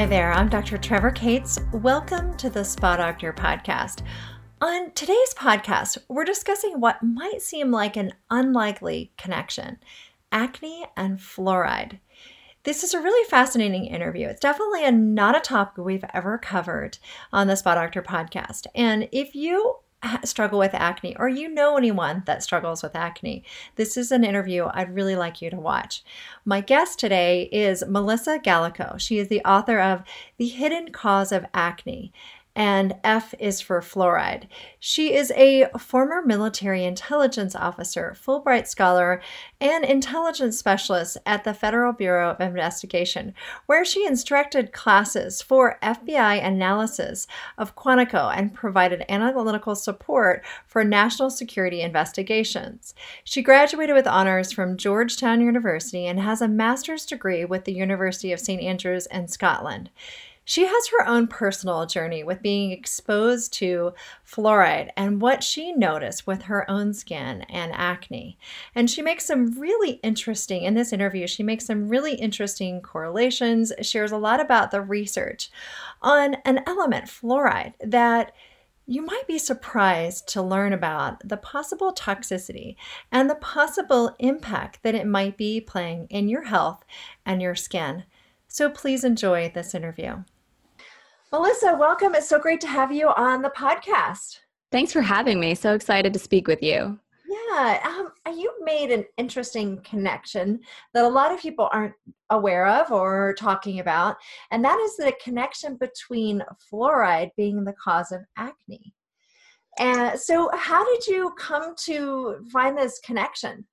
Hi there, I'm Dr. Trevor Cates. Welcome to the Spa Doctor podcast. On today's podcast, we're discussing what might seem like an unlikely connection acne and fluoride. This is a really fascinating interview. It's definitely a, not a topic we've ever covered on the Spa Doctor podcast. And if you struggle with acne or you know anyone that struggles with acne, this is an interview I'd really like you to watch. My guest today is Melissa Gallico. She is the author of The Hidden Cause of Acne and F is for fluoride. She is a former military intelligence officer, Fulbright scholar, and intelligence specialist at the Federal Bureau of Investigation, where she instructed classes for FBI analysis of Quantico and provided analytical support for national security investigations. She graduated with honors from Georgetown University and has a master's degree with the University of St. Andrews in Scotland. She has her own personal journey with being exposed to fluoride and what she noticed with her own skin and acne. And she makes some really interesting, in this interview, she makes some really interesting correlations, shares a lot about the research on an element, fluoride, that you might be surprised to learn about the possible toxicity and the possible impact that it might be playing in your health and your skin. So please enjoy this interview. Melissa, welcome. It's so great to have you on the podcast. Thanks for having me. So excited to speak with you. Yeah, um, you made an interesting connection that a lot of people aren't aware of or talking about, and that is the connection between fluoride being the cause of acne. And so, how did you come to find this connection?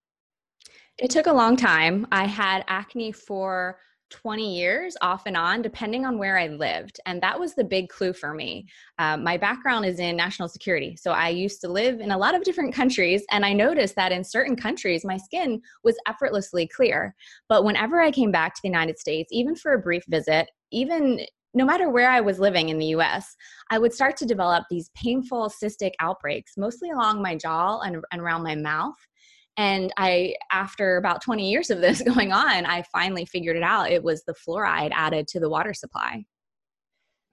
It took a long time. I had acne for 20 years off and on, depending on where I lived. And that was the big clue for me. Um, my background is in national security. So I used to live in a lot of different countries, and I noticed that in certain countries, my skin was effortlessly clear. But whenever I came back to the United States, even for a brief visit, even no matter where I was living in the US, I would start to develop these painful cystic outbreaks, mostly along my jaw and, and around my mouth. And I, after about 20 years of this going on, I finally figured it out. It was the fluoride added to the water supply.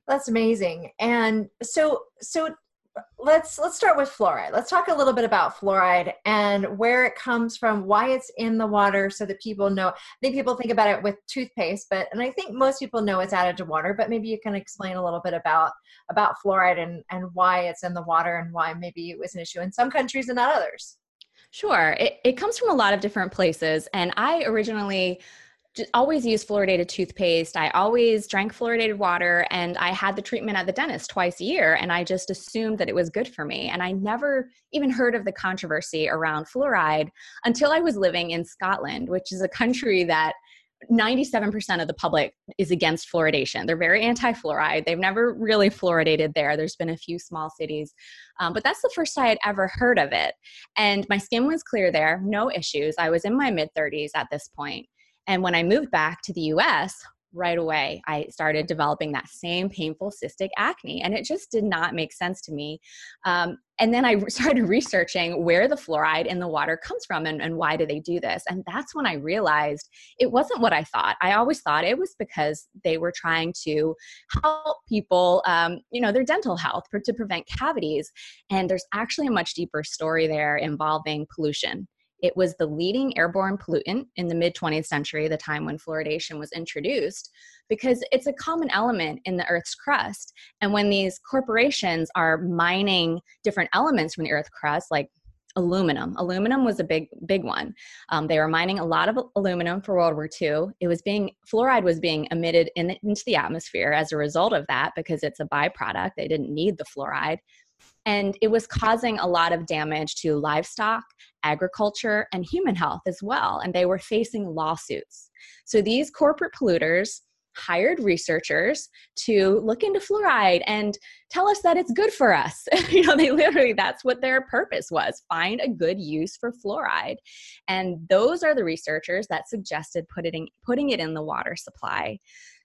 That's amazing. And so, so let's let's start with fluoride. Let's talk a little bit about fluoride and where it comes from, why it's in the water, so that people know. I think people think about it with toothpaste, but and I think most people know it's added to water. But maybe you can explain a little bit about about fluoride and and why it's in the water and why maybe it was an issue in some countries and not others. Sure. It, it comes from a lot of different places. And I originally always used fluoridated toothpaste. I always drank fluoridated water and I had the treatment at the dentist twice a year and I just assumed that it was good for me. And I never even heard of the controversy around fluoride until I was living in Scotland, which is a country that 97% of the public is against fluoridation. They're very anti fluoride. They've never really fluoridated there. There's been a few small cities, um, but that's the first I had ever heard of it. And my skin was clear there, no issues. I was in my mid 30s at this point. And when I moved back to the US, right away i started developing that same painful cystic acne and it just did not make sense to me um, and then i started researching where the fluoride in the water comes from and, and why do they do this and that's when i realized it wasn't what i thought. I always thought it was because they were trying to help people um, you know their dental health to prevent cavities and there's actually a much deeper story there involving pollution it was the leading airborne pollutant in the mid 20th century, the time when fluoridation was introduced, because it's a common element in the Earth's crust. And when these corporations are mining different elements from the Earth's crust, like aluminum. Aluminum was a big, big one. Um, they were mining a lot of aluminum for World War II. It was being fluoride was being emitted in the, into the atmosphere as a result of that because it's a byproduct. They didn't need the fluoride and it was causing a lot of damage to livestock, agriculture, and human health as well. And they were facing lawsuits. So these corporate polluters hired researchers to look into fluoride and tell us that it's good for us. you know, they literally, that's what their purpose was find a good use for fluoride. And those are the researchers that suggested putting, putting it in the water supply.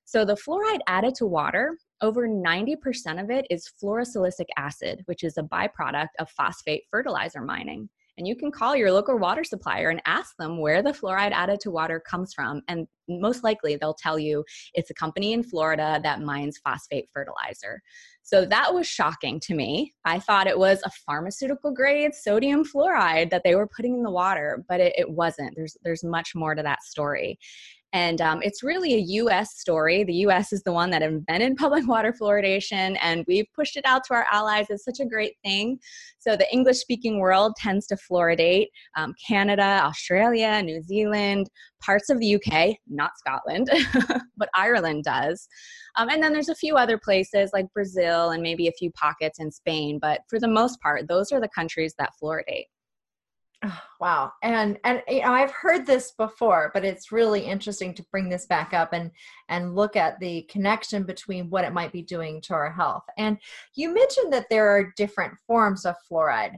So the fluoride added to water over 90% of it is fluorosilicic acid, which is a byproduct of phosphate fertilizer mining. And you can call your local water supplier and ask them where the fluoride added to water comes from. And most likely they'll tell you it's a company in Florida that mines phosphate fertilizer. So that was shocking to me. I thought it was a pharmaceutical grade sodium fluoride that they were putting in the water, but it, it wasn't. There's there's much more to that story. And um, it's really a US story. The US is the one that invented public water fluoridation, and we've pushed it out to our allies. It's such a great thing. So, the English speaking world tends to fluoridate um, Canada, Australia, New Zealand, parts of the UK, not Scotland, but Ireland does. Um, and then there's a few other places like Brazil and maybe a few pockets in Spain. But for the most part, those are the countries that fluoridate. Oh, wow. And and you know, I've heard this before, but it's really interesting to bring this back up and and look at the connection between what it might be doing to our health. And you mentioned that there are different forms of fluoride.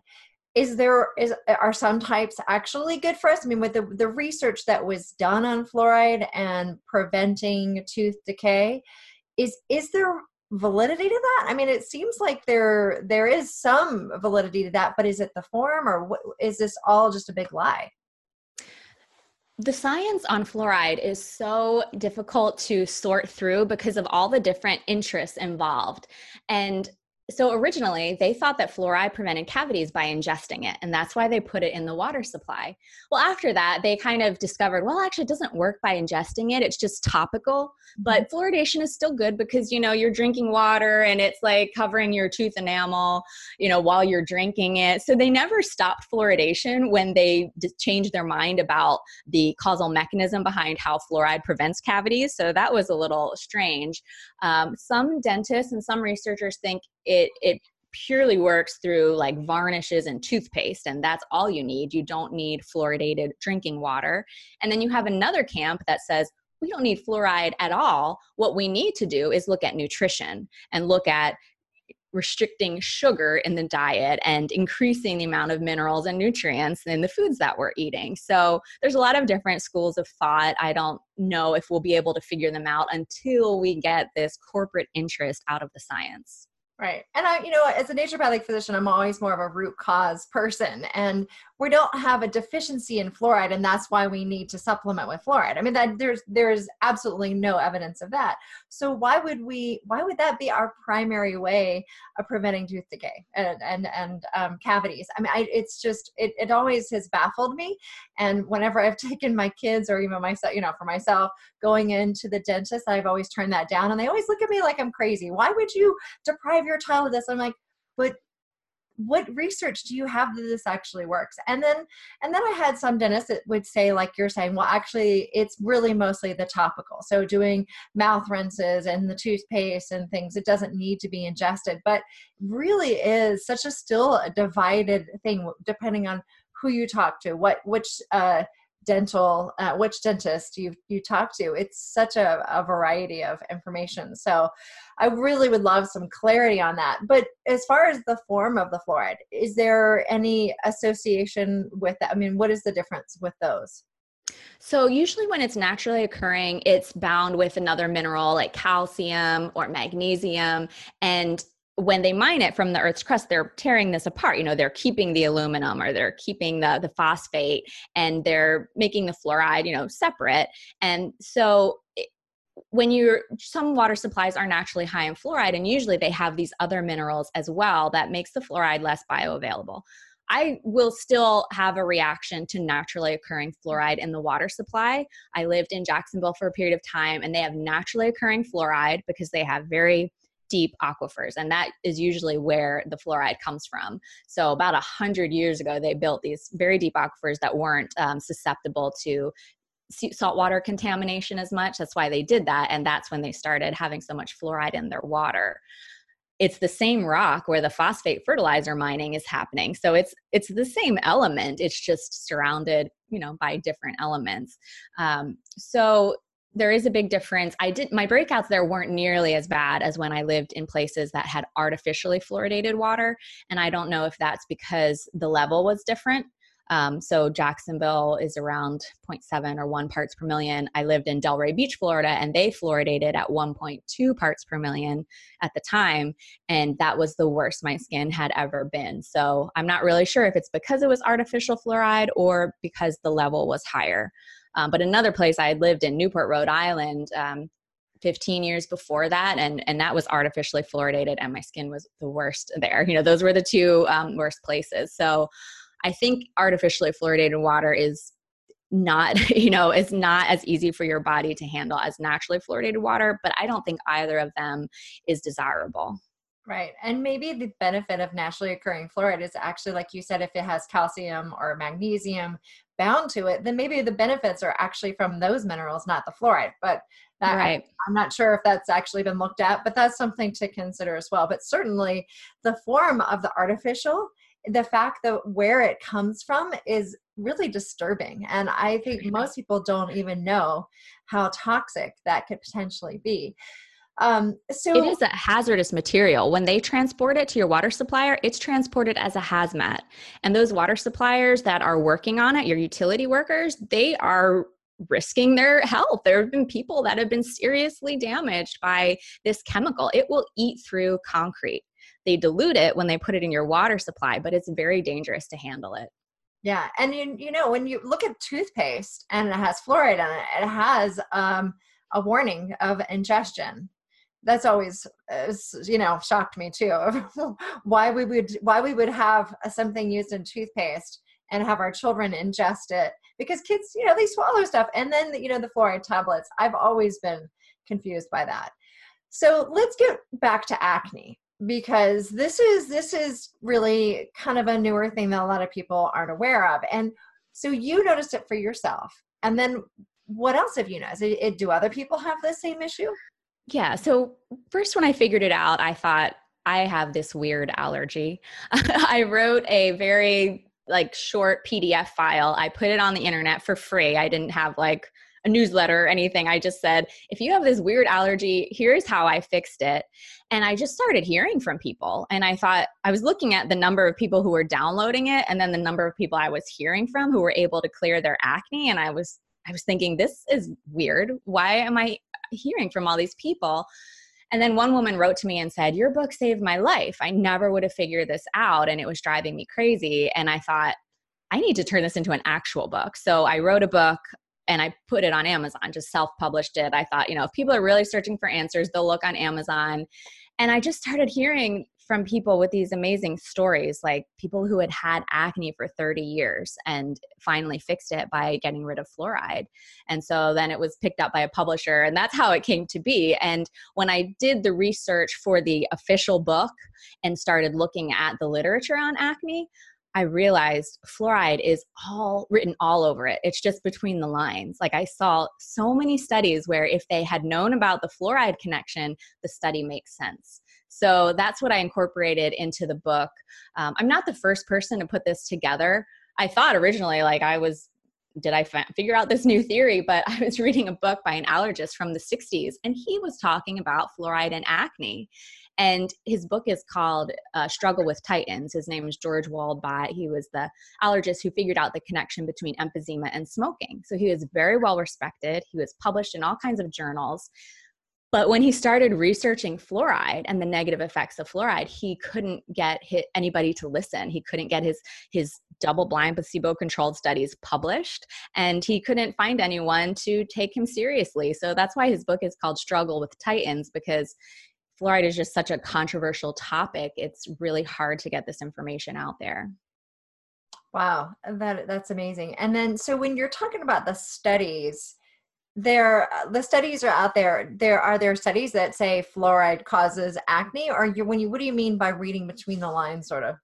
Is there is are some types actually good for us? I mean, with the the research that was done on fluoride and preventing tooth decay, is is there validity to that? I mean, it seems like there there is some validity to that, but is it the form or what, is this all just a big lie? The science on fluoride is so difficult to sort through because of all the different interests involved. And so originally they thought that fluoride prevented cavities by ingesting it and that's why they put it in the water supply. Well after that they kind of discovered well actually it doesn't work by ingesting it. It's just topical. But mm-hmm. fluoridation is still good because you know you're drinking water and it's like covering your tooth enamel you know while you're drinking it. So they never stopped fluoridation when they changed their mind about the causal mechanism behind how fluoride prevents cavities. So that was a little strange. Um, some dentists and some researchers think it it purely works through like varnishes and toothpaste and that's all you need you don't need fluoridated drinking water and then you have another camp that says we don't need fluoride at all what we need to do is look at nutrition and look at restricting sugar in the diet and increasing the amount of minerals and nutrients in the foods that we're eating. So there's a lot of different schools of thought. I don't know if we'll be able to figure them out until we get this corporate interest out of the science. Right. And I, you know, as a naturopathic physician, I'm always more of a root cause person. And we don't have a deficiency in fluoride, and that's why we need to supplement with fluoride. I mean, that there's there's absolutely no evidence of that. So why would we why would that be our primary way of preventing tooth decay and and, and um, cavities? I mean, I, it's just it, it always has baffled me. And whenever I've taken my kids or even myself, you know, for myself, going into the dentist, I've always turned that down, and they always look at me like I'm crazy. Why would you deprive your child of this? I'm like, but what research do you have that this actually works and then and then i had some dentists that would say like you're saying well actually it's really mostly the topical so doing mouth rinses and the toothpaste and things it doesn't need to be ingested but really is such a still a divided thing depending on who you talk to what which uh dental uh, which dentist you you talk to? It's such a, a variety of information. So i really would love some clarity on that. But as far as the form of the fluoride is there any association with that? I mean what is the difference with those? So, usually when it's naturally occurring, it's bound with another mineral like calcium or magnesium. And when they mine it from the earth's crust they're tearing this apart you know they're keeping the aluminum or they're keeping the the phosphate and they're making the fluoride you know separate and so when you're some water supplies are naturally high in fluoride and usually they have these other minerals as well that makes the fluoride less bioavailable I will still have a reaction to naturally occurring fluoride in the water supply. I lived in Jacksonville for a period of time and they have naturally occurring fluoride because they have very deep aquifers and that is usually where the fluoride comes from. So about a hundred years ago they built these very deep aquifers that weren't um, susceptible to saltwater contamination as much. That's why they did that and that's when they started having so much fluoride in their water. It's the same rock where the phosphate fertilizer mining is happening. So it's it's the same element it's just surrounded you know by different elements. Um, so there is a big difference. I did my breakouts there weren't nearly as bad as when I lived in places that had artificially fluoridated water, and I don't know if that's because the level was different. Um, so Jacksonville is around 0.7 or 1 parts per million. I lived in Delray Beach, Florida, and they fluoridated at 1.2 parts per million at the time. And that was the worst my skin had ever been. So I'm not really sure if it's because it was artificial fluoride or because the level was higher. Um, but another place I had lived in, Newport, Rhode Island, um, 15 years before that and and that was artificially fluoridated and my skin was the worst there. You know those were the two um, worst places. So i think artificially fluoridated water is not you know it's not as easy for your body to handle as naturally fluoridated water but i don't think either of them is desirable Right. And maybe the benefit of naturally occurring fluoride is actually, like you said, if it has calcium or magnesium bound to it, then maybe the benefits are actually from those minerals, not the fluoride. But that, right. I'm not sure if that's actually been looked at, but that's something to consider as well. But certainly the form of the artificial, the fact that where it comes from is really disturbing. And I think most people don't even know how toxic that could potentially be. Um, so it is a hazardous material. When they transport it to your water supplier, it's transported as a hazmat. And those water suppliers that are working on it, your utility workers, they are risking their health. There have been people that have been seriously damaged by this chemical. It will eat through concrete. They dilute it when they put it in your water supply, but it's very dangerous to handle it. Yeah, and you you know when you look at toothpaste and it has fluoride in it, it has um, a warning of ingestion that's always you know shocked me too why we would why we would have something used in toothpaste and have our children ingest it because kids you know they swallow stuff and then you know the fluoride tablets. I've always been confused by that. So let's get back to acne because this is this is really kind of a newer thing that a lot of people aren't aware of and so you noticed it for yourself and then what else have you noticed? Do other people have the same issue yeah. So, first, when I figured it out, I thought, I have this weird allergy. I wrote a very like short PDF file. I put it on the internet for free. I didn't have like a newsletter or anything. I just said, if you have this weird allergy, here's how I fixed it. And I just started hearing from people. And I thought, I was looking at the number of people who were downloading it and then the number of people I was hearing from who were able to clear their acne. And I was I was thinking, this is weird. Why am I hearing from all these people? And then one woman wrote to me and said, Your book saved my life. I never would have figured this out. And it was driving me crazy. And I thought, I need to turn this into an actual book. So I wrote a book and I put it on Amazon, just self published it. I thought, you know, if people are really searching for answers, they'll look on Amazon. And I just started hearing from people with these amazing stories, like people who had had acne for 30 years and finally fixed it by getting rid of fluoride. And so then it was picked up by a publisher, and that's how it came to be. And when I did the research for the official book and started looking at the literature on acne, I realized fluoride is all written all over it. It's just between the lines. Like I saw so many studies where if they had known about the fluoride connection, the study makes sense. So that's what I incorporated into the book. Um, I'm not the first person to put this together. I thought originally, like, I was did I f- figure out this new theory? But I was reading a book by an allergist from the 60s, and he was talking about fluoride and acne. And his book is called uh, Struggle with Titans. His name is George Waldbott. He was the allergist who figured out the connection between emphysema and smoking. So he was very well respected. He was published in all kinds of journals. But when he started researching fluoride and the negative effects of fluoride, he couldn't get anybody to listen. He couldn't get his his double-blind placebo-controlled studies published, and he couldn't find anyone to take him seriously. So that's why his book is called Struggle with Titans because fluoride is just such a controversial topic. It's really hard to get this information out there. Wow, that that's amazing. And then so when you're talking about the studies, there the studies are out there there are there studies that say fluoride causes acne or you when you what do you mean by reading between the lines sort of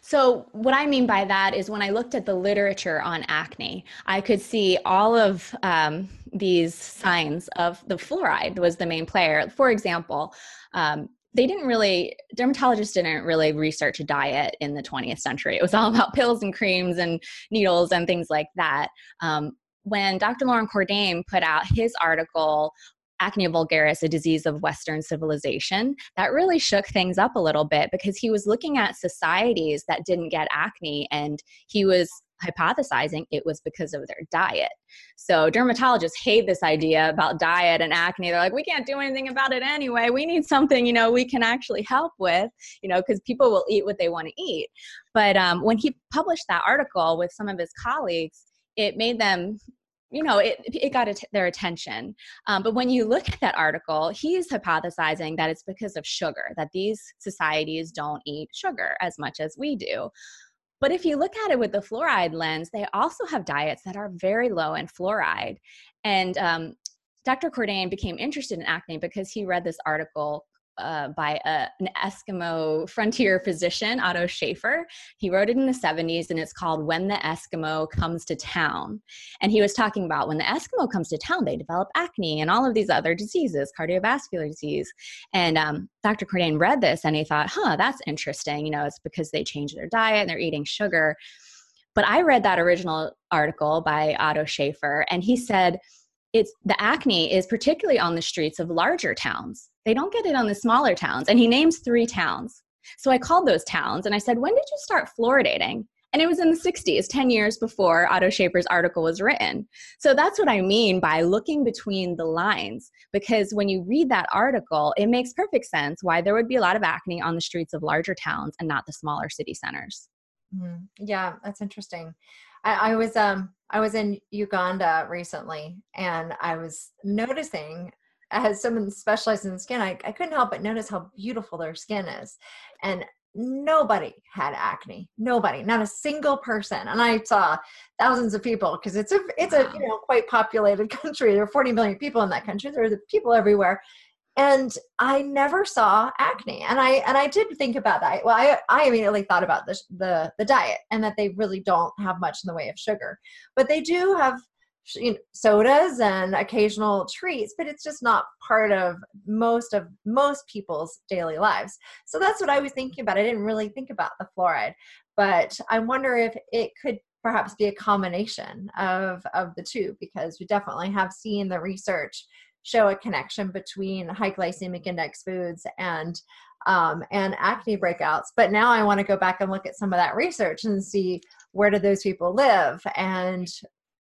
so, what I mean by that is when I looked at the literature on acne, I could see all of um, these signs of the fluoride was the main player. For example, um, they didn't really, dermatologists didn't really research a diet in the 20th century. It was all about pills and creams and needles and things like that. Um, when Dr. Loren Cordain put out his article acne vulgaris, a disease of Western civilization, that really shook things up a little bit because he was looking at societies that didn't get acne and he was hypothesizing it was because of their diet. So dermatologists hate this idea about diet and acne. They're like, we can't do anything about it anyway. We need something, you know, we can actually help with, you know, because people will eat what they want to eat. But um, when he published that article with some of his colleagues, it made them you know it, it got their attention. Um, but when you look at that article he's hypothesizing that it's because of sugar that these societies don't eat sugar as much as we do. But if you look at it with the fluoride lens they also have diets that are very low in fluoride. And um, dr cordain became interested in acne because he read this article uh, by a, an Eskimo frontier physician, Otto Schaefer. He wrote it in the 70s and it's called When the Eskimo Comes to Town. And he was talking about when the Eskimo comes to town, they develop acne and all of these other diseases, cardiovascular disease. And um, Dr. Cordain read this and he thought, huh, that's interesting. You know, it's because they change their diet and they're eating sugar. But I read that original article by Otto Schaefer and he said, it's the acne is particularly on the streets of larger towns they don't get it on the smaller towns. And he names three towns. So I called those towns and I said, When did you start fluoridating? And it was in the 60s, 10 years before Otto Schaefer's article was written. So that's what I mean by looking between the lines. Because when you read that article, it makes perfect sense why there would be a lot of acne on the streets of larger towns and not the smaller city centers. Mm, yeah, that's interesting. I, I was um I was in Uganda recently and I was noticing as someone specialized in skin, I, I couldn't help but notice how beautiful their skin is. And nobody had acne nobody not a single person. And i saw thousands of people because it's a it's a you know quite populated country. There are 40 million people in that country. There are the people everywhere. And i never saw acne. And i and i did think about that. Well i i immediately thought about the the, the diet and that they really don't have much in the way of sugar. But they do have sodas and occasional treats but it's just not part of most of most people's daily lives. So that's what i was thinking about. I didn't really think about the fluoride but i wonder if it could perhaps be a combination of of the two because we definitely have seen the research show a connection between high glycemic index foods and um, and acne breakouts. But now i want to go back and look at some of that research and see where do those people live and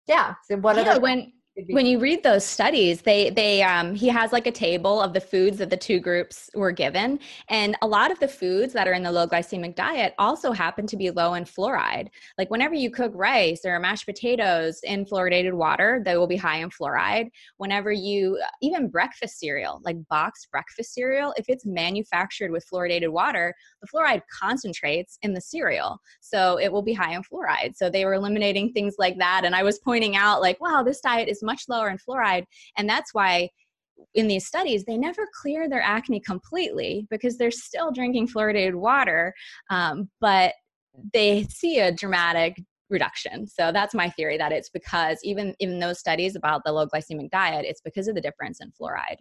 yeah so what yeah, are the when when you read those studies they they um, he has like a table of the foods that the two groups were given and a lot of the foods that are in the low glycemic diet also happen to be low in fluoride. Like whenever you cook rice or mashed potatoes in fluoridated water they will be high in fluoride. Whenever you even breakfast cereal like boxed breakfast cereal if it's manufactured with fluoridated water the fluoride concentrates in the cereal so it will be high in fluoride. So they were eliminating things like that and i was pointing out like wow this diet is much lower in fluoride. And that's why in these studies, they never clear their acne completely because they're still drinking fluoridated water, um, but they see a dramatic reduction. So that's my theory that it's because even in those studies about the low glycemic diet, it's because of the difference in fluoride.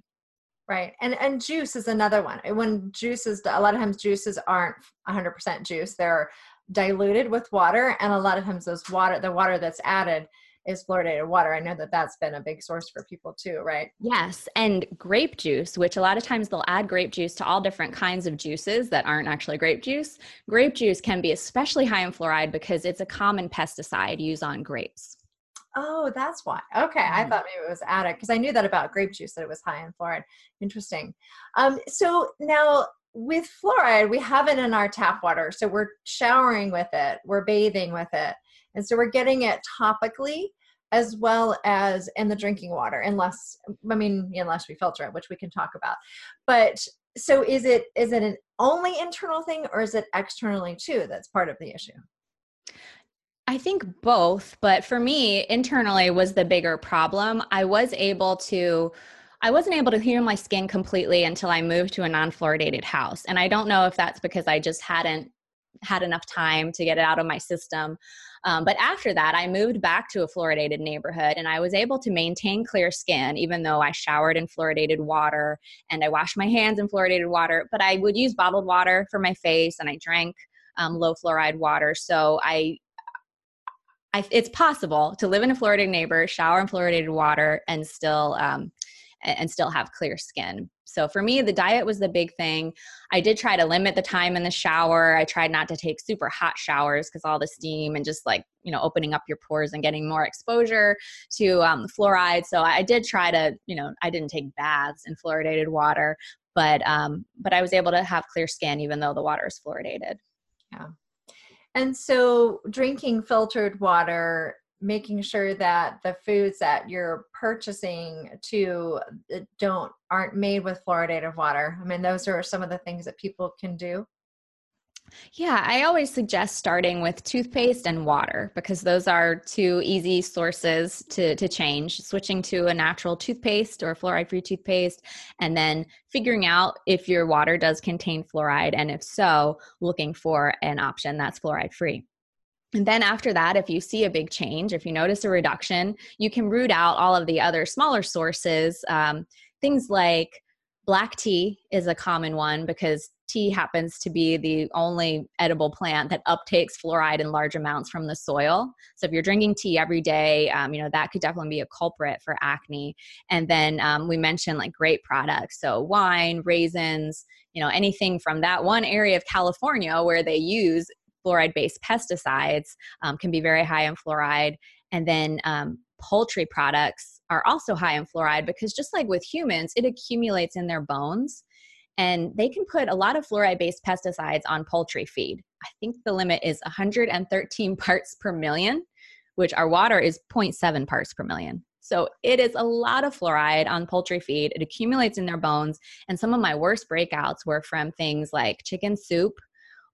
Right. And and juice is another one. When juices a lot of times juices aren't 100% juice. They're diluted with water and a lot of times those water the water that's added is fluoridated water. I know that that's been a big source for people too, right? Yes, and grape juice, which a lot of times they'll add grape juice to all different kinds of juices that aren't actually grape juice. Grape juice can be especially high in fluoride because it's a common pesticide used on grapes. Oh, that's why. Okay, I mm-hmm. thought maybe it was added because I knew that about grape juice that it was high in fluoride. Interesting. Um, so now with fluoride, we have it in our tap water, so we're showering with it, we're bathing with it, and so we're getting it topically as well as in the drinking water unless i mean unless we filter it which we can talk about but so is it is it an only internal thing or is it externally too that's part of the issue I think both, but for me, internally was the bigger problem. I was able to I wasn't able to heal my skin completely until I moved to a non-fluoridated house. And I don't know if that's because I just hadn't had enough time to get it out of my system. Um, but after that, I moved back to a fluoridated neighborhood and I was able to maintain clear skin, even though I showered in fluoridated water and I washed my hands in fluoridated water. But I would use bottled water for my face and I drank um, low fluoride water. So I, I, it's possible to live in a fluoridated neighbor, shower in fluoridated water, and still um, and, still have clear skin. So for me, the diet was the big thing. I did try to limit the time in the shower. I tried not to take super hot showers because all the steam and just like, you know, opening up your pores and getting more exposure to um, fluoride. So I did try to, you know, I didn't take baths in fluoridated water, but um, but I was able to have clear skin even though the water is fluoridated. Yeah. And so drinking filtered water making sure that the foods that you're purchasing to uh, don't aren't made with fluoridated water. I mean, those are some of the things that people can do. Yeah, I always suggest starting with toothpaste and water because those are two easy sources to, to change. Switching to a natural toothpaste or fluoride free toothpaste, and then figuring out if your water does contain fluoride, and if so, looking for an option that's fluoride free. And then after that, if you see a big change, if you notice a reduction, you can root out all of the other smaller sources. Um, things like black tea is a common one because tea happens to be the only edible plant that uptakes fluoride in large amounts from the soil. So if you're drinking tea every day, um, you know that could definitely be a culprit for acne. And then um, we mentioned like grape products, so wine, raisins, you know anything from that one area of California where they use fluoride based pesticides um, can be very high in fluoride. And then um, poultry products are also high in fluoride because just like with humans, it accumulates in their bones. And they can put a lot of fluoride based pesticides on poultry feed. I think the limit is 113 parts per million, which our water is 0.7 parts per million. So it is a lot of fluoride on poultry feed. It accumulates in their bones. And some of my worst breakouts were from things like chicken soup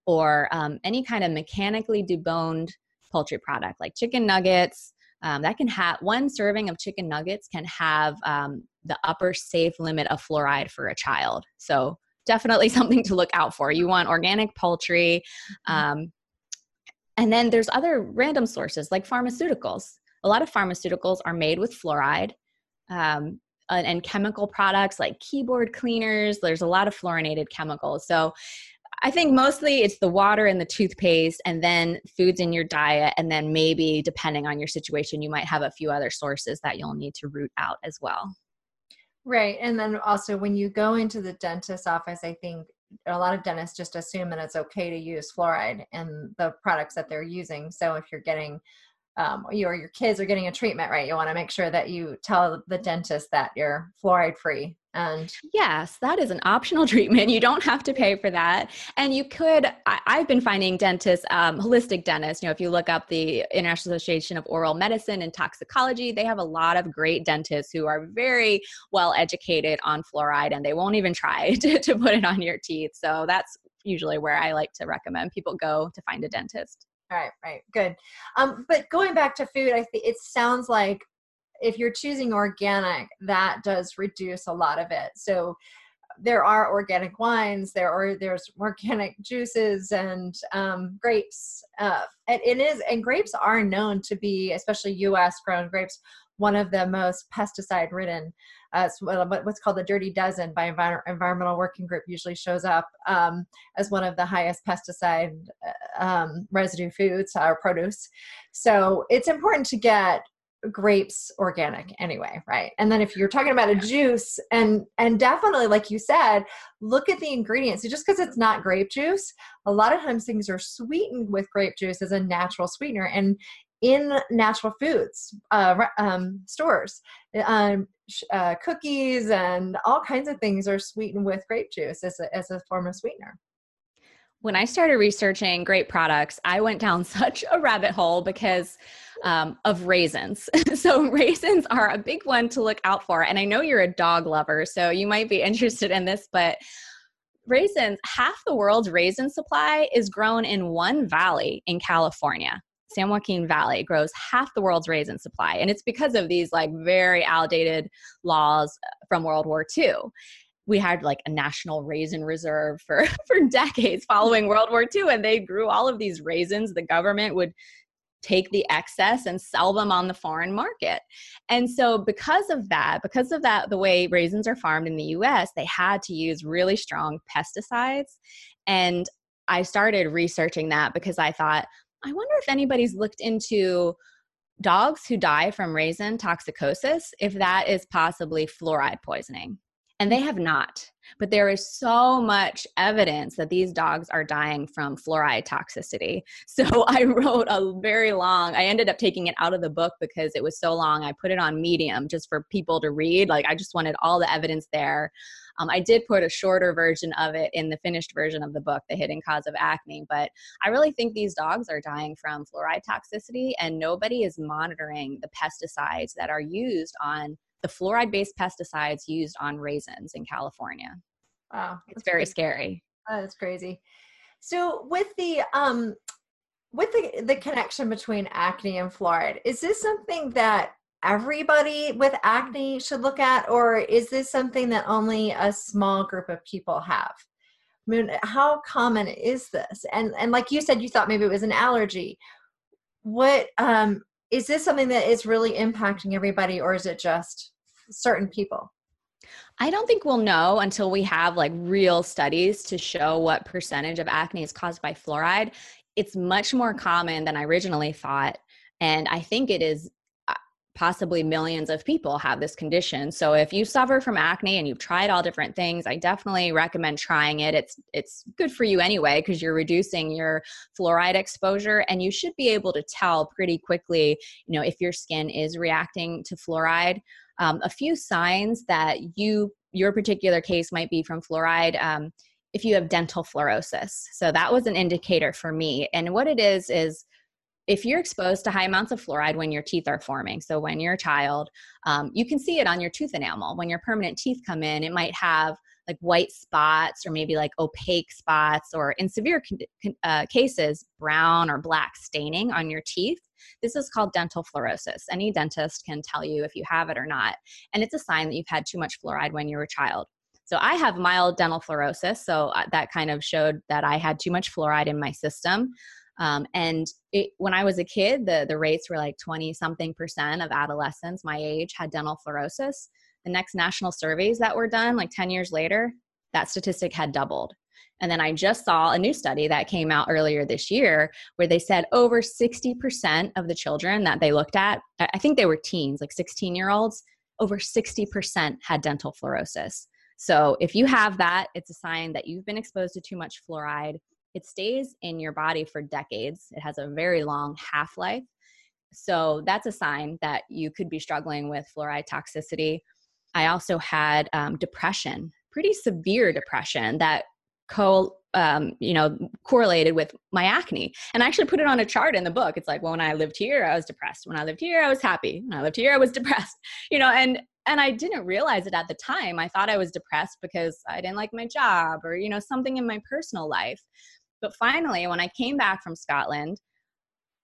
or um, any kind of mechanically deboned poultry product like chicken nuggets. Um, that can have one serving of chicken nuggets can have um, the upper safe limit of fluoride for a child. So definitely something to look out for. You want organic poultry. Mm-hmm. Um, and then there's other random sources like pharmaceuticals. A lot of pharmaceuticals are made with fluoride. Um, and, and, chemical products like keyboard cleaners, there's a lot of fluorinated chemicals. So I think mostly it's the water and the toothpaste, and then foods in your diet, and then maybe depending on your situation, you might have a few other sources that you'll need to root out as well. Right. And then also when you go into the dentist's office, I think a lot of dentists just assume that it's okay to use fluoride in the products that they're using. So if you're getting um, you or your kids are getting a treatment right, you want to make sure that you tell the dentist that you're fluoride free and yes, that is an optional treatment. You don't have to pay for that. And you could, I, have been finding dentists, um, holistic dentists, you know, if you look up the International Association of Oral Medicine and Toxicology, they have a lot of great dentists who are very well educated on fluoride and they won't even try to, to put it on your teeth. So that's usually where I like to recommend people go to find a dentist. Right, right, good. Um, but going back to food, I think it sounds like if you're choosing organic, that does reduce a lot of it. So there are organic wines, there are there's organic juices and um, grapes. Uh, and it is and grapes are known to be, especially U.S. grown grapes, one of the most pesticide ridden. Uh, what's called the Dirty Dozen by Envir- Environmental Working Group usually shows up um, as one of the highest pesticide uh, um, residue foods or produce. So it's important to get grapes organic anyway right and then if you're talking about a juice and and definitely like you said look at the ingredients so just because it's not grape juice a lot of times things are sweetened with grape juice as a natural sweetener and in natural foods uh, um, stores um, uh, cookies and all kinds of things are sweetened with grape juice as a, as a form of sweetener when I started researching great products, I went down such a rabbit hole because um, of raisins. so, raisins are a big one to look out for. And I know you're a dog lover, so you might be interested in this, but raisins, half the world's raisin supply is grown in one valley in California. San Joaquin Valley grows half the world's raisin supply. And it's because of these like very outdated laws uh, from World War II we had like a national raisin reserve for for decades following World War II and they grew all of these raisins the government would take the excess and sell them on the foreign market. And so because of that, because of that the way raisins are farmed in the US, they had to use really strong pesticides and I started researching that because I thought I wonder if anybody's looked into dogs who die from raisin toxicosis if that is possibly fluoride poisoning. And they have not. But there is so much evidence that these dogs are dying from fluoride toxicity. So I wrote a very long, I ended up taking it out of the book because it was so long. I put it on Medium just for people to read. Like I just wanted all the evidence there. Um, I did put a shorter version of it in the finished version of the book, The Hidden Cause of Acne. But I really think these dogs are dying from fluoride toxicity, and nobody is monitoring the pesticides that are used on the fluoride based pesticides used on raisins in California. Wow. It's very crazy. scary. That's crazy. So with the um with the the connection between acne and fluoride, is this something that everybody with acne should look at or is this something that only a small group of people have? I mean, how common is this? And and like you said you thought maybe it was an allergy. What um is this something that is really impacting everybody or is it just certain people? I don't think we'll know until we have like real studies to show what percentage of acne is caused by fluoride. It's much more common than I originally thought. And I think it is possibly millions of people have this condition. So if you suffer from acne and you've tried all different things, I definitely recommend trying it. It's it's good for you anyway because you're reducing your fluoride exposure and you should be able to tell pretty quickly, you know, if your skin is reacting to fluoride um, a few signs that you your particular case might be from fluoride um, if you have dental fluorosis so that was an indicator for me and what it is is if you're exposed to high amounts of fluoride when your teeth are forming so when you're a child um, you can see it on your tooth enamel when your permanent teeth come in it might have like white spots or maybe like opaque spots or in severe uh, cases brown or black staining on your teeth this is called dental fluorosis. Any dentist can tell you if you have it or not. And it's a sign that you've had too much fluoride when you were a child. So I have mild dental fluorosis. So uh, that kind of showed that I had too much fluoride in my system. Um, and it, when I was a kid, the, the rates were like 20 something percent of adolescents my age had dental fluorosis. The next national surveys that were done, like 10 years later, that statistic had doubled. And then I just saw a new study that came out earlier this year where they said over 60% of the children that they looked at, I think they were teens, like 16 year olds, over 60% had dental fluorosis. So if you have that, it's a sign that you've been exposed to too much fluoride. It stays in your body for decades, it has a very long half life. So that's a sign that you could be struggling with fluoride toxicity. I also had um, depression, pretty severe depression that co um, you know correlated with my acne. And i actually put it on a chart in the book. It's like well, when i lived here i was depressed. When i lived here i was happy. When i lived here i was depressed. You know and and i didn't realize it at the time. I thought i was depressed because i didn't like my job or you know something in my personal life but finally when i came back from scotland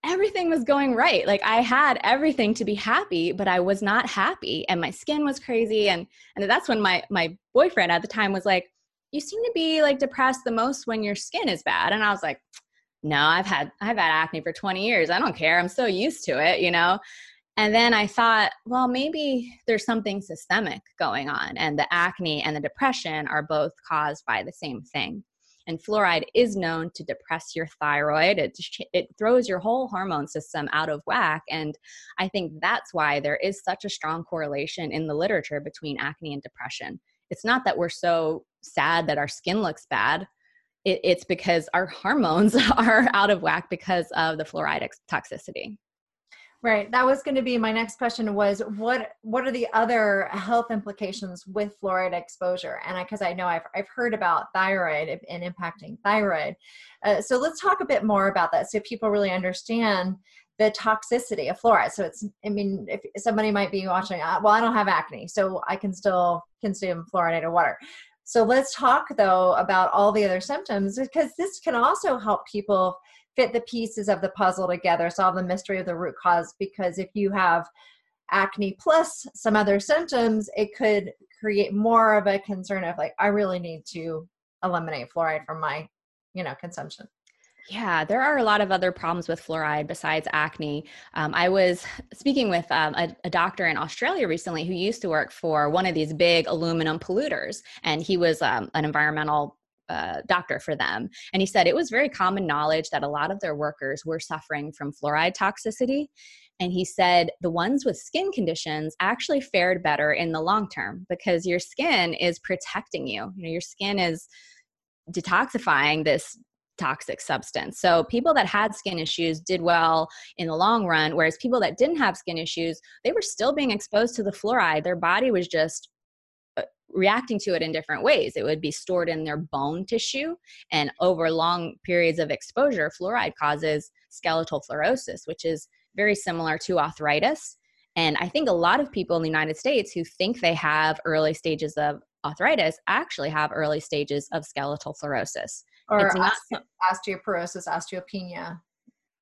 everything was going right. Like i had everything to be happy but i was not happy and my skin was crazy and and that's when my my boyfriend at the time was like you seem to be like depressed the most when your skin is bad. And i was like no i've had i've had acne for 20 years. I don't care. I'm so used to it you know? And then i thought well maybe there's something systemic going on and the acne and the depression are both caused by the same thing and fluoride is known to depress your thyroid it, it throws your whole hormone system out of whack and i think that's why there is such a strong correlation in the literature between acne and depression it's not that we're so sad that our skin looks bad. It, it's because our hormones are out of whack because of the fluoride toxicity. Right. That was going to be my next question was what what are the other health implications with fluoride exposure? And because I, I, know I've, I've heard about thyroid and impacting thyroid. Uh, so let's talk a bit more about that so people really understand the toxicity of fluoride. So it's, I mean, if somebody might be watching, uh, well, I don't have acne, so I can still consume fluoridated water. So let's talk though about all the other symptoms because this can also help people fit the pieces of the puzzle together, solve the mystery of the root cause. Because if you have acne plus some other symptoms, it could create more of a concern of like, I really need to eliminate fluoride from my, you know, consumption. Yeah, there are a lot of other problems with fluoride besides acne. Um, I was speaking with um, a, a, doctor in Australia recently who used to work for one of these big aluminum polluters, and he was um, an environmental doctor for them. And he said it was very common knowledge that a lot of their workers were suffering from fluoride toxicity. And he said the ones with skin conditions actually fared better in the long term because your skin is protecting you. You know, your skin is detoxifying this toxic substance. So people that had skin issues did well in the long run, whereas people that didn't have skin issues, they were still being exposed to the fluoride. Their body was just reacting to it in different ways. It would be stored in their bone tissue, and over long periods of exposure, fluoride causes skeletal fluorosis, which is very similar to arthritis. And I think a lot of people in the United States who think they have early stages of arthritis actually have early stages of skeletal fluorosis. Or it's not osteoporosis, osteopenia,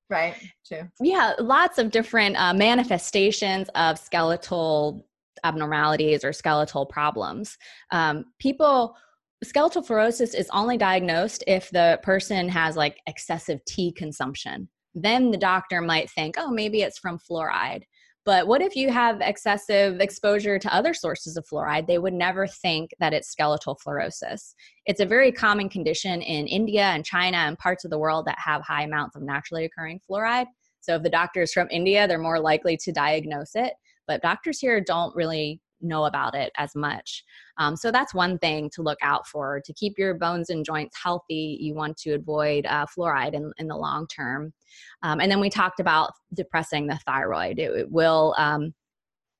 right? Too. Yeah, lots of different uh, manifestations of skeletal abnormalities or skeletal problems. Um, people skeletal fluorosis is only diagnosed if the person has like excessive tea consumption then the doctor might think, oh, maybe it's from fluoride. But what if you have excessive exposure to other sources of fluoride? They would never think that it's skeletal fluorosis. It's a very common condition in India and China and parts of the world that have high amounts of naturally occurring fluoride. So if the doctor is from India, they're more likely to diagnose it. But doctors here don't really know about it as much. Um, so that's one thing to look out for. To keep your bones and joints healthy, you want to avoid uh, fluoride in, in the long term. Um, and then we talked about depressing the thyroid. It, it will um,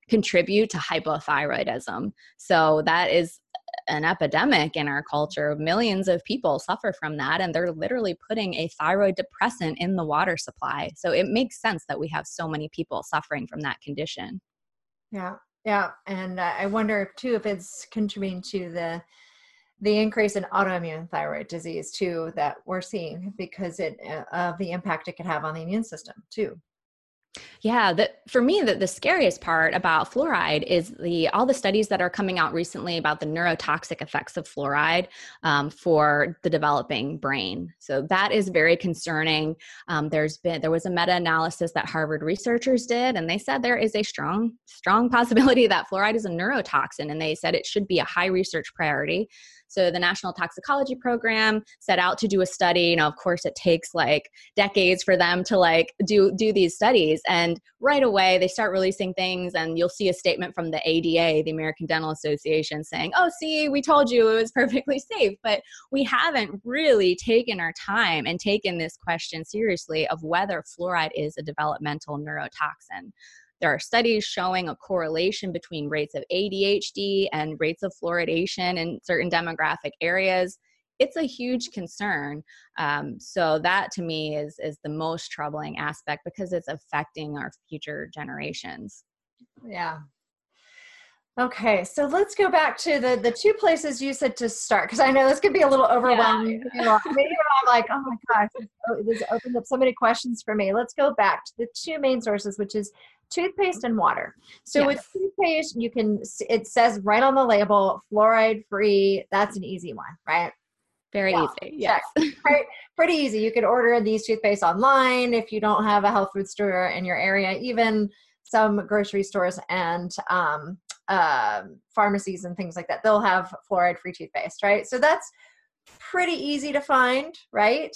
contribute to hypothyroidism. So that is an epidemic in our culture. Millions of people suffer from that, and they're literally putting a thyroid depressant in the water supply. So it makes sense that we have so many people suffering from that condition. Yeah. Yeah, and I wonder if too if it's contributing to the the increase in autoimmune thyroid disease too that we're seeing because it uh, of the impact it could have on the immune system too. Yeah, the, for me, the, the scariest part about fluoride is the all the studies that are coming out recently about the neurotoxic effects of fluoride um, for the developing brain. So that is very concerning. Um, there's been there was a meta analysis that Harvard researchers did, and they said there is a strong strong possibility that fluoride is a neurotoxin, and they said it should be a high research priority. So the National Toxicology Program set out to do a study. You know, of course, it takes like decades for them to like do do these studies, and right away they start releasing things, and you'll see a statement from the ADA, the American Dental Association, saying, "Oh, see, we told you it was perfectly safe," but we haven't really taken our time and taken this question seriously of whether fluoride is a developmental neurotoxin. There are studies showing a correlation between rates of ADHD and rates of fluoridation in certain demographic areas. It's a huge concern. Um, so that to me is is the most troubling aspect because it's affecting our future generations. Yeah, Okay, so let's go back to the the two places you said to start because I know this could be a little overwhelming. Yeah. Maybe I'm like, oh my gosh, this opened up so many questions for me. Let's go back to the two main sources, which is toothpaste and water. So yes. with toothpaste, you can it says right on the label fluoride free. That's an easy one, right? Very yeah. easy. Yes. Pretty, pretty easy. You could order these toothpaste online if you don't have a health food store in your area. Even some grocery stores and um, uh, pharmacies and things like that, they'll have fluoride free toothpaste, right? So that's pretty easy to find, right?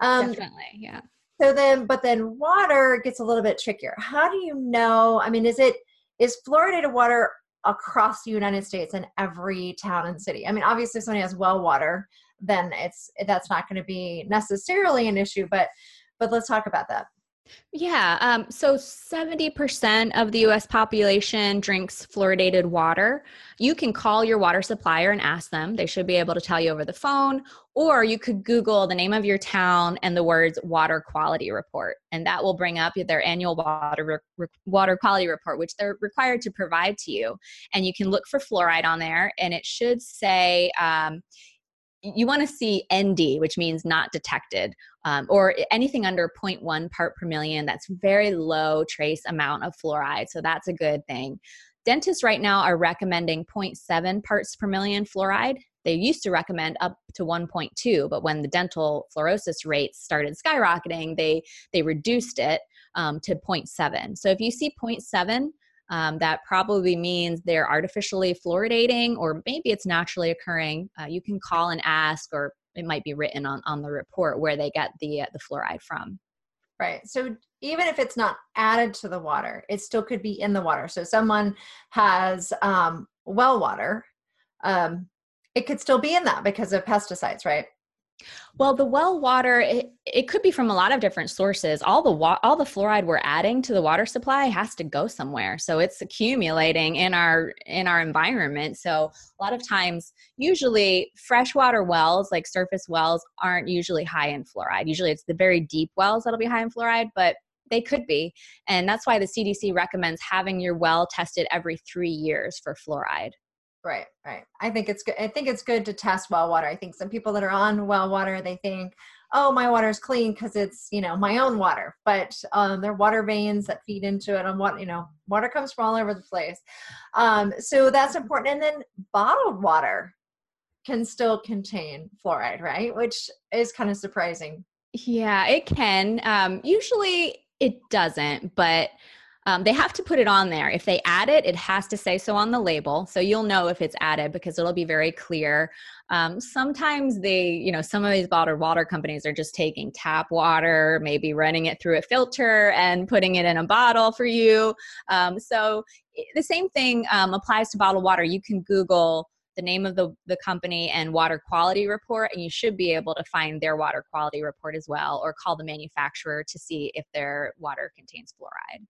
Um, Definitely, yeah. So then, but then water gets a little bit trickier. How do you know? I mean, is it is fluoridated water across the United States in every town and city? I mean, obviously, if somebody has well water, then it's that's not going to be necessarily an issue. But but let's talk about that. Yeah. Um, so 70% of the US population drinks fluoridated water. You can call your water supplier and ask them. They should be able to tell you over the phone. Or you could Google the name of your town and the words water quality report. And that will bring up their annual water, re- water quality report, which they're required to provide to you. And you can look for fluoride on there, and it should say, um, you want to see ND, which means not detected, um, or anything under 0.1 part per million. That's very low trace amount of fluoride. So that's a good thing. Dentists right now are recommending 0.7 parts per million fluoride. They used to recommend up to 1.2, but when the dental fluorosis rates started skyrocketing, they they reduced it um, to 0.7. So if you see 0.7, um, that probably means they're artificially fluoridating or maybe it's naturally occurring. Uh, you can call and ask, or it might be written on, on the report where they get the, uh, the fluoride from. Right. So even if it's not added to the water, it still could be in the water. So someone has um, well water, um, it could still be in that because of pesticides, right? Well, the well water it, it could be from a lot of different sources. All the wa- all the fluoride we're adding to the water supply has to go somewhere. So it's accumulating in our in our environment. So a lot of times usually freshwater wells like surface wells aren't usually high in fluoride. Usually it's the very deep wells that'll be high in fluoride, but they could be. And that's why the CDC recommends having your well tested every 3 years for fluoride. Right, right. I think it's good. I think it's good to test well water. I think some people that are on well water, they think, oh, my water is clean because it's you know my own water, but um, there are water veins that feed into it, and what you know, water comes from all over the place. Um, so that's important. And then bottled water can still contain fluoride, right? Which is kind of surprising. Yeah, it can. Um, usually it doesn't, but um, they have to put it on there. If they add it, it has to say so on the label. So you'll know if it's added because it'll be very clear. Um, sometimes they, you know, some of these bottled water companies are just taking tap water, maybe running it through a filter and putting it in a bottle for you. Um, so the same thing um, applies to bottled water. You can Google the name of the, the company and water quality report, and you should be able to find their water quality report as well, or call the manufacturer to see if their water contains fluoride.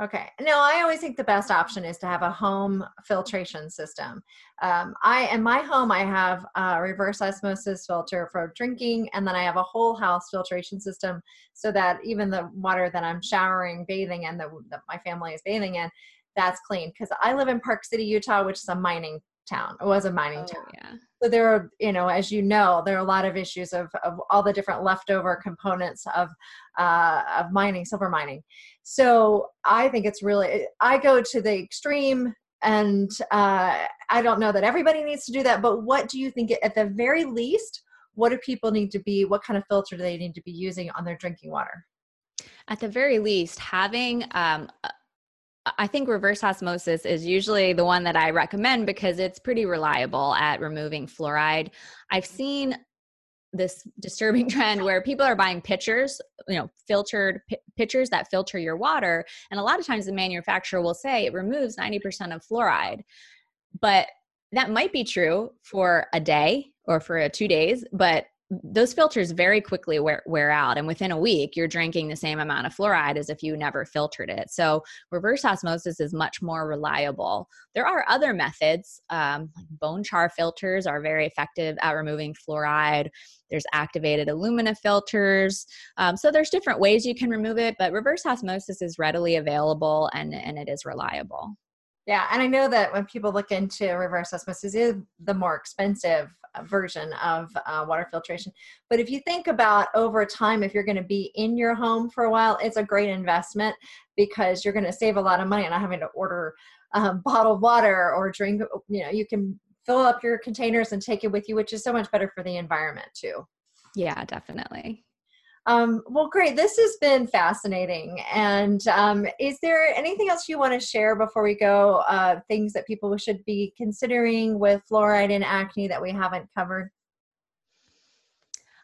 Okay. No, I always think the best option is to have a home filtration system. Um, I in my home I have a reverse osmosis filter for drinking, and then I have a whole house filtration system so that even the water that I'm showering, bathing, and that my family is bathing in, that's clean. Because I live in Park City, Utah, which is a mining town. It was a mining oh, town. Yeah. So there are, you know, as you know, there are a lot of issues of, of all the different leftover components of uh, of mining, silver mining. So I think it's really, I go to the extreme and uh, I don't know that everybody needs to do that, but what do you think at the very least, what do people need to be, what kind of filter do they need to be using on their drinking water? At the very least, having um, I think reverse osmosis is usually the one that I recommend because it's pretty reliable at removing fluoride. I've seen this disturbing trend where people are buying pitchers, you know, filtered p- pitchers that filter your water. And a lot of times the manufacturer will say it removes 90% of fluoride. But that might be true for a day or for a two days, but those filters very quickly wear, wear out and within a week you're drinking the same amount of fluoride as if you never filtered it. So reverse osmosis is much more reliable. There are other methods um, like bone char filters are very effective at removing fluoride. There's activated alumina filters. Um, so there's different ways you can remove it but reverse osmosis is readily available and, and it is reliable. Yeah, and I know that when people look into reverse osmosis, is the more expensive version of uh, water filtration. But if you think about over time, if you're going to be in your home for a while, it's a great investment because you're going to save a lot of money on not having to order um, bottled water or drink. You know, you can fill up your containers and take it with you, which is so much better for the environment too. Yeah, definitely. Um, well, great. This has been fascinating. And um, is there anything else you want to share before we go? Uh, things that people should be considering with fluoride and acne that we haven't covered?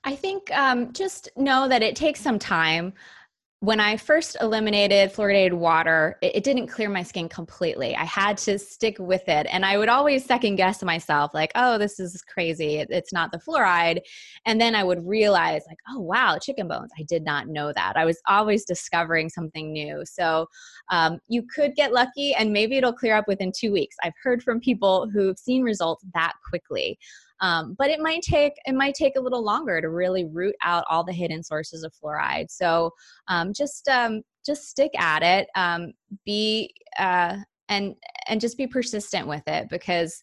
I think um, just know that it takes some time when I first eliminated fluoridated water, it, it, didn't clear my skin completely. I had to stick with it. And I would always second guess myself, like, oh, this is crazy. It, it's not the fluoride. And then I would realize, like, oh, wow, chicken bones. I did not know that. I was always discovering something new. So um, you could get lucky and maybe it'll clear up within two weeks. I've heard from people who've seen results that quickly. Um, but it might take it might take a little longer to really root out all the hidden sources of fluoride. So um, just um, just stick at it. Um, be uh, and and just be persistent with it because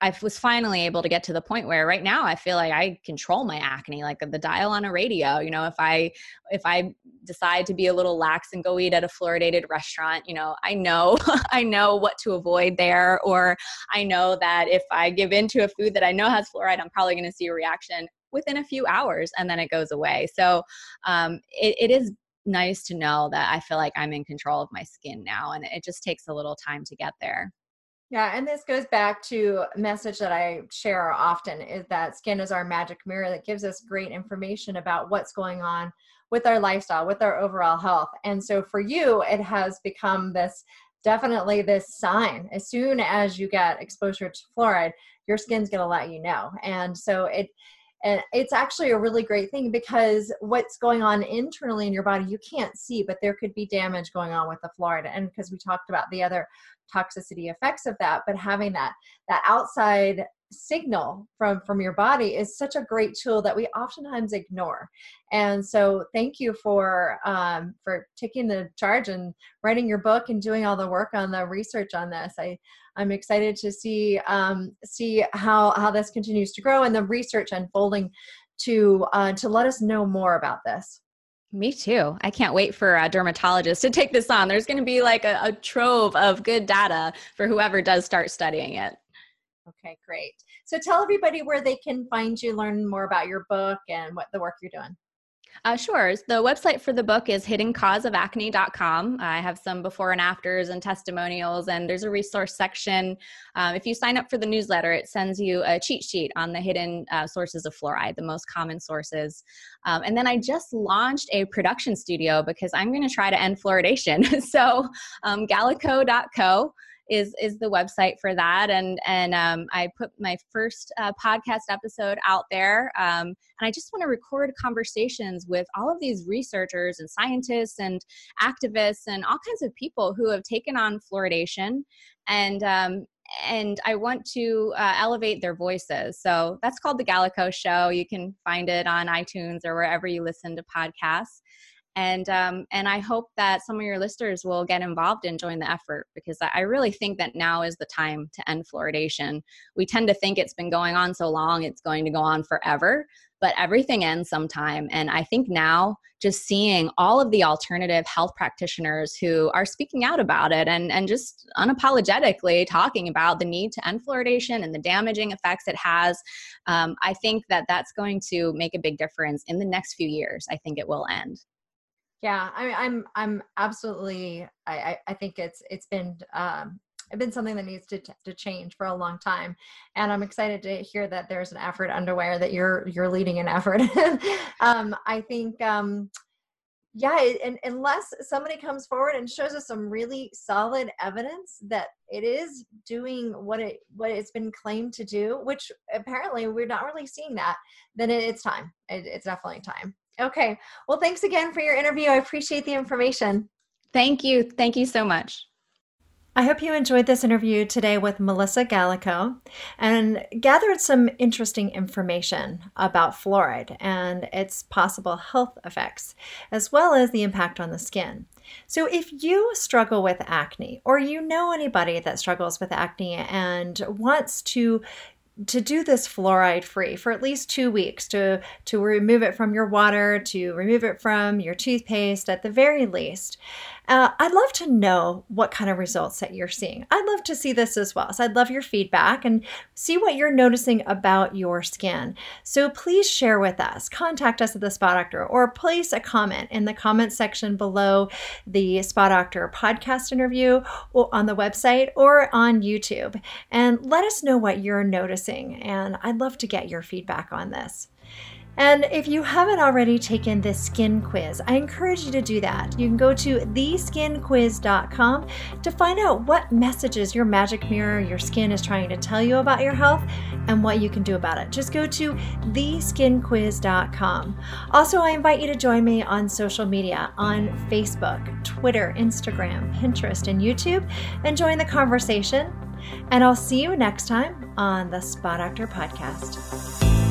I was finally able to get to the point where right now I feel like I control my acne, like the dial on a radio. You know, if I if I decide to be a little lax and go eat at a fluoridated restaurant, you know, I know I know what to avoid there, or I know that if I give into a food that I know has fluoride, I'm probably going to see a reaction within a few hours, and then it goes away. So um, it, it is nice to know that I feel like I'm in control of my skin now, and it just takes a little time to get there. Yeah, and this goes back to a message that I share often is that skin is our magic mirror that gives us great information about what's going on with our lifestyle, with our overall health. And so for you, it has become this definitely this sign. As soon as you get exposure to fluoride, your skin's going to let you know. And so it and it's actually a really great thing because what's going on internally in your body you can't see but there could be damage going on with the fluoride and because we talked about the other toxicity effects of that but having that that outside signal from from your body is such a great tool that we oftentimes ignore and so thank you for um, for taking the charge and writing your book and doing all the work on the research on this i i'm excited to see um, see how how this continues to grow and the research unfolding to uh, to let us know more about this me too. I can't wait for a dermatologist to take this on. There's going to be like a, a trove of good data for whoever does start studying it. Okay, great. So tell everybody where they can find you, learn more about your book and what the work you're doing. Uh, sure. The website for the book is hiddencauseofacne.com. I have some before and afters and testimonials, and there's a resource section. Um, if you sign up for the newsletter, it sends you a cheat sheet on the hidden uh, sources of fluoride, the most common sources. Um, and then I just launched a production studio because I'm going to try to end fluoridation. so, um, gallico.co is is the website for that and and um, i put my first uh, podcast episode out there um, and i just want to record conversations with all of these researchers and scientists and activists and all kinds of people who have taken on fluoridation and um, and I want to uh, elevate their voices. So that's called The Gallico Show. You can find it on iTunes or wherever you listen to podcasts and um, and I hope that some of your listeners will get involved and join the effort because I really think that now is the time to end fluoridation. We tend to think it's been going on so long, it's going to go on forever, but everything ends sometime. And I think now just seeing all of the alternative health practitioners who are speaking out about it and, and just unapologetically talking about the need to end fluoridation and the damaging effects it has, um, I think that that's going to make a big difference in the next few years. I think it will end. Yeah, I, I'm I'm absolutely. I I think it's it's been um, it's been something that needs to to change for a long time, and I'm excited to hear that there's an effort underway that you're you're leading an effort. um, I think. Um, yeah, and unless somebody comes forward and shows us some really solid evidence that it is doing what it what it's been claimed to do, which apparently we're not really seeing that, then it's time. It, it's definitely time. Okay. Well, thanks again for your interview. I appreciate the information. Thank you. Thank you so much. I hope you enjoyed this interview today with Melissa Gallico and gathered some interesting information about fluoride and its possible health effects, as well as the impact on the skin. So, if you struggle with acne or you know anybody that struggles with acne and wants to to do this fluoride free for at least two weeks to to remove it from your water to remove it from your toothpaste at the very least uh, I'd love to know what kind of results that you're seeing. I'd love to see this as well. So I'd love your feedback and see what you're noticing about your skin. So please share with us. Contact us at the Spa Doctor or place a comment in the comment section below the Spa Doctor podcast interview or on the website or on YouTube. And let us know what you're noticing. And I'd love to get your feedback on this. And if you haven't already taken this skin quiz, I encourage you to do that. You can go to theskinquiz.com to find out what messages your magic mirror, your skin is trying to tell you about your health and what you can do about it. Just go to theskinquiz.com. Also, I invite you to join me on social media on Facebook, Twitter, Instagram, Pinterest, and YouTube and join the conversation. And I'll see you next time on the Spa Doctor Podcast.